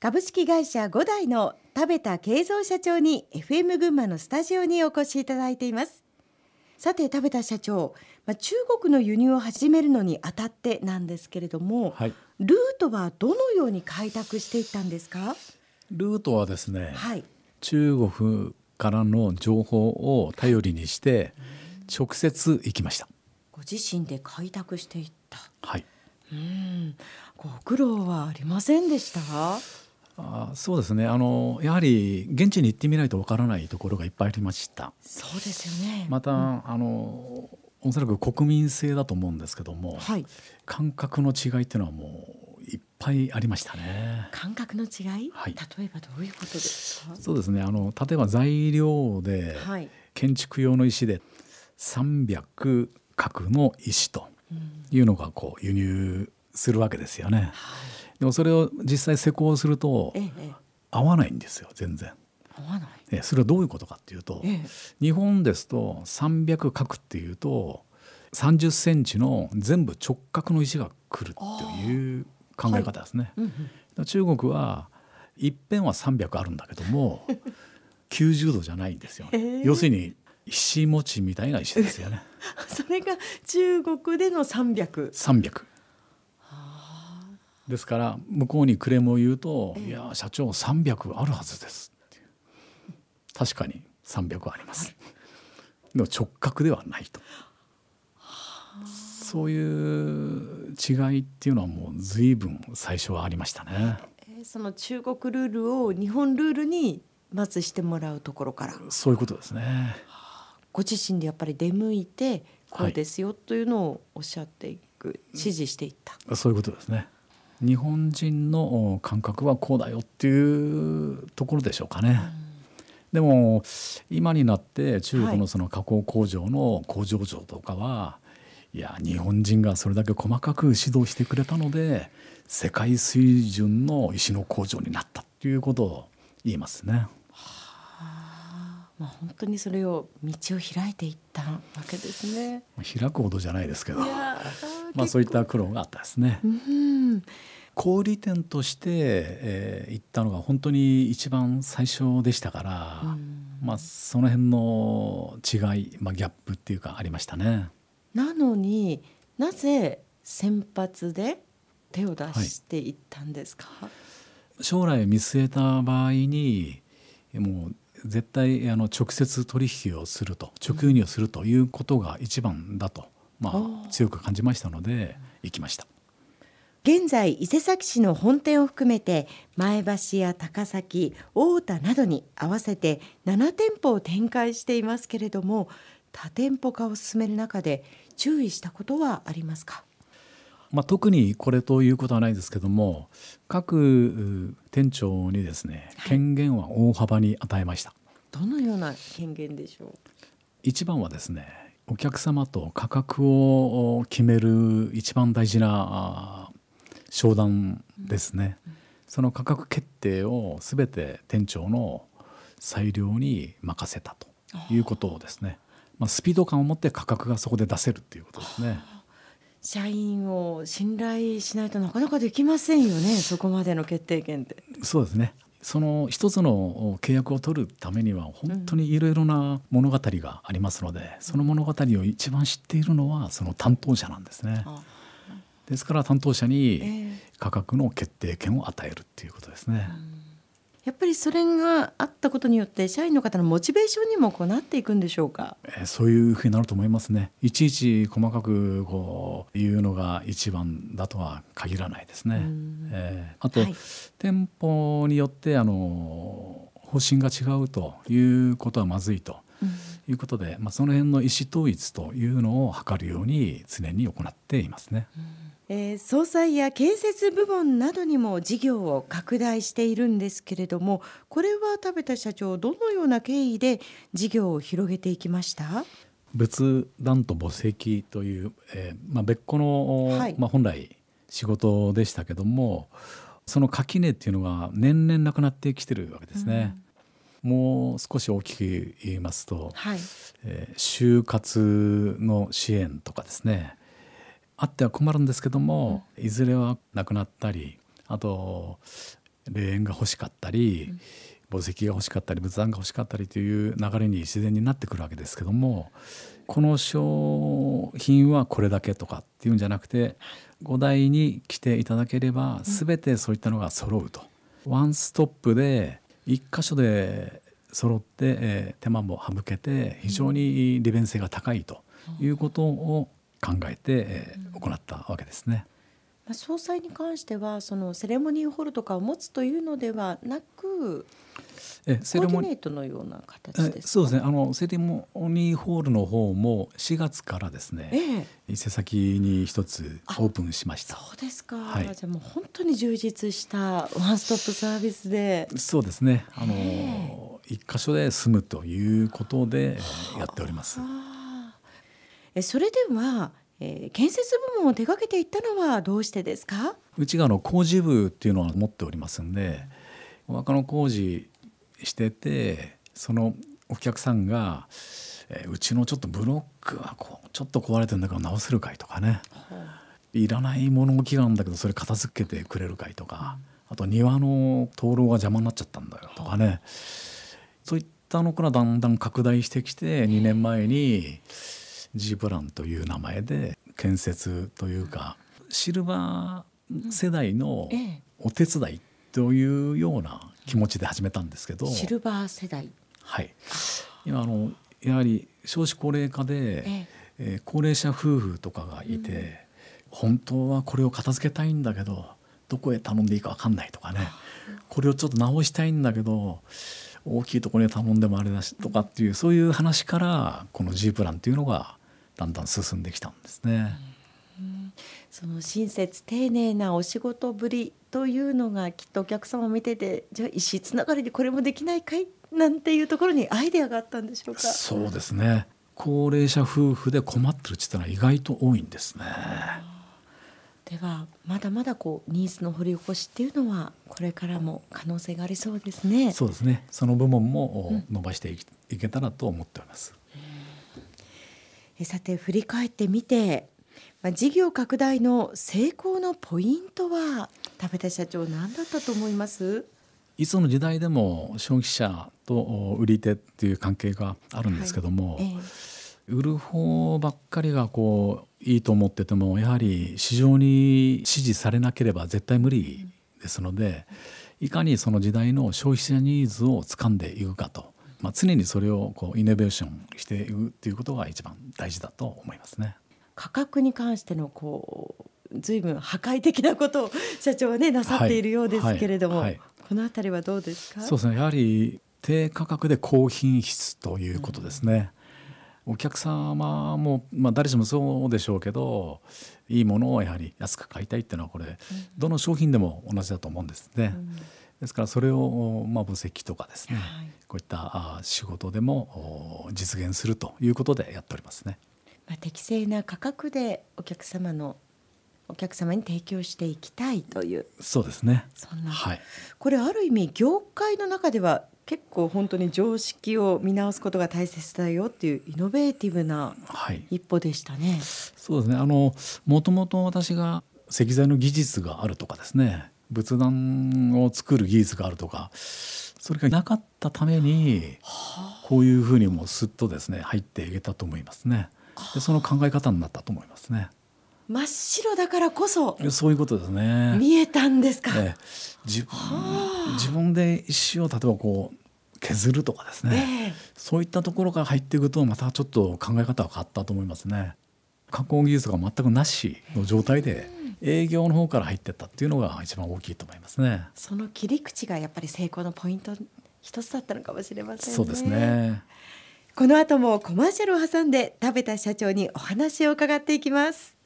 株式会社五代の田部田慶三社長に FM 群馬のスタジオにお越しいただいています。さて田部田社長、まあ、中国の輸入を始めるのにあたってなんですけれども、はい、ルートはどのように開拓していったんですか？ルートはですね、はい、中国からの情報を頼りにして直接行きました。ご自身で開拓していった。はい。うん。ご苦労はありませんでした？あそうですね。あのやはり現地に行ってみないとわからないところがいっぱいありました。そうですよね。また、うん、あのおそらく国民性だと思うんですけども、はい、感覚の違いっていうのはもういっぱいありましたね。感覚の違い、はい、例えばどういうことですか？そうですね。あの例えば材料で、はい、建築用の石で300角の石というのがこう輸入するわけですよね。はいでもそれを実際施工すると合わないんですよ全然。合わないえそれはどういうことかっていうと、ええ、日本ですと300角っていうと30センチの全部直角の石が来るっていう考え方ですね。はいうんうん、中国は一辺は300あるんだけども 90度じゃないんですよ、えー、要するに石餅みたいな石ですよね。それが中国での300。300ですから向こうにクレームを言うと「いや社長300あるはずです」確かに300あります。でも直角ではないと。そういう違いっていうのはもう随分最初はありましたね。その中国ルールを日本ルールにまずしてもらうところから。そういうことですね。ご自身でやっぱり出向いてこうですよというのをおっしゃっていく、指示していった。そういうことですね日本人の感覚はこうだよっていうところでしょうかね。でも今になって中国のその加工工場の工場長とかは、はい、いや日本人がそれだけ細かく指導してくれたので世界水準の石の工場になったっていうことを言いますね。まあ、本当にそれを道を開いていったわけですね。開くほどじゃないですけど、まあそういった苦労があったですね。うん小売店として、えー、行ったのが本当に一番最初でしたから、まあその辺の違い、まあギャップっていうかありましたね。なのになぜ先発で手を出していったんですか？はい、将来見据えた場合にもう絶対あの直接取引をすると直輸入するということが一番だと、まあ、強く感じましたので行きました。現在伊勢崎市の本店を含めて前橋や高崎大田などに合わせて7店舗を展開していますけれども多店舗化を進める中で注意したことはありますか？まあ、特にこれということはないですけども各店長にですね権限は大幅に与えました、はい、どのような権限でしょう？一番はですねお客様と価格を決める一番大事な商談ですね、うんうん、その価格決定を全て店長の裁量に任せたということをですね。まあ、スピード感を持って価格がそこで出せるっていうことですね。社員を信頼しないとなかなかできませんよねそこまでの決定権って。そうですね。その一つの契約を取るためには本当にいろいろな物語がありますので、うん、その物語を一番知っているのはその担当者なんですね。ですから担当者に価格の決定権を与えるっていうことですね。うん。やっぱりそれがあったことによって社員の方のモチベーションにもこうなっていくんでしょうか、えー、そういうふうになると思いますね。いちいち細かくこう言うのが一番だとは限らないですね、えー、あと、はい、店舗によってあの方針が違うということはまずいということで、まあ、その辺の意思統一というのを図るように常に行っていますね。うんえー、総裁や建設部門などにも事業を拡大しているんですけれどもこれは田部社長どのような経緯で事業を広げていきました？仏壇と墓石という、えーまあ、別個の、はい、まあ、本来仕事でしたけどもその垣根っていうのが年々なくなってきてるわけですね。うん、もう少し大きく言いますと、はい、えー、就活の支援とかですねあっては困るんですけども、いずれはなくなったりあと霊園が欲しかったり、墓石が欲しかったり仏壇が欲しかったりという流れに自然になってくるわけですけどもこの商品はこれだけとかっていうんじゃなくて五代に来ていただければ全てそういったのが揃うと、ワンストップで一箇所で揃って、えー、手間も省けて非常に利便性が高いということを考えて、えー、行ったわけですね。総裁に関してはそのセレモニーホールとかを持つというのではなくえセレモニートのような形ですそうですね。あのセレモニーホールの方も4月からですね、ええ、伊勢崎に一つオープンしました。そうですか、はい、じゃもう本当に充実したワンストップサービスで。そうですね。あの、え一箇所で住むということでやっております。えそれではえー、建設部門を手掛けていったのはどうしてですか？うちがあの工事部っていうのは持っておりますんで若の工事しててそのお客さんが、えー、うちのちょっとブロックはこうちょっと壊れてるんだから直せるかいとかね、いらない物置があるんだけどそれ片付けてくれるかいとか、あと庭の灯籠が邪魔になっちゃったんだよとかね、そういったのからだんだん拡大してきて2年前に G プランという名前で建設というかシルバー世代のお手伝いというような気持ちで始めたんですけど、シルバー世代。はい。今あのやはり少子高齢化で、え高齢者夫婦とかがいて、うん、本当はこれを片付けたいんだけどどこへ頼んでいいか分かんないとかね、これをちょっと直したいんだけど大きいところに頼んでもあれだしとかっていうそういう話からこの G プランっていうのがだんだん進んできたんですね。その親切丁寧なお仕事ぶりというのがきっとお客様見ててじゃあ石つながりでこれもできないかい？なんていうところにアイデアがあったんでしょうか？そうですね高齢者夫婦で困ってるって言ったら意外と多いんですね。ではまだまだこうニーズの掘り起こしっていうのはこれからも可能性がありそうですね。そうですね。その部門も伸ばしていけたらと思っております。えさて振り返ってみて、まあ、事業拡大の成功のポイントは食べた社長何だったと思います？いつの時代でも消費者と売り手っていう関係があるんですけども、はい。ええ、売る方ばっかりがこういいと思っててもやはり市場に支持されなければ絶対無理ですのでいかにその時代の消費者ニーズを掴んでいくかとまあ、常にそれをこうイノベーションしていくということが一番大事だと思いますね。価格に関してのこう随分破壊的なことを社長はねなさっているようですけれども、はいはいはい、この辺りはどうですか？そうですね。やはり低価格で高品質ということですね。うん、お客様もまあ誰しもそうでしょうけど、いいものをやはり安く買いたいっていうのはこれ、どの商品でも同じだと思うんですね。うんですからそれをまあ分析とかですね、はい、こういった仕事でも実現するということでやっておりますね。まあ、適正な価格でお客様のお客様に提供していきたいという。そうですね。そんな、はい、これある意味業界の中では結構本当に常識を見直すことが大切だよっていうイノベーティブな一歩でしたね。はい、そうですね。あのもともと私が石材の技術があるとかですね仏壇を作る技術があるとかそれがなかったためにこういうふうにもすっとですね入っていけたと思いますね。でその考え方になったと思いますね。真っ白だからこそそういうことですね。見えたんですか？え自分自分で石を例えばこう削るとかですね、えー、そういったところから入っていくとまたちょっと考え方が変わったと思いますね。加工技術が全くなしの状態で営業の方から入ってったっていうのが一番大きいと思いますね。その切り口がやっぱり成功のポイント一つだったのかもしれませんね。そうですね。この後もコマーシャルを挟んで食べた社長にお話を伺っていきます。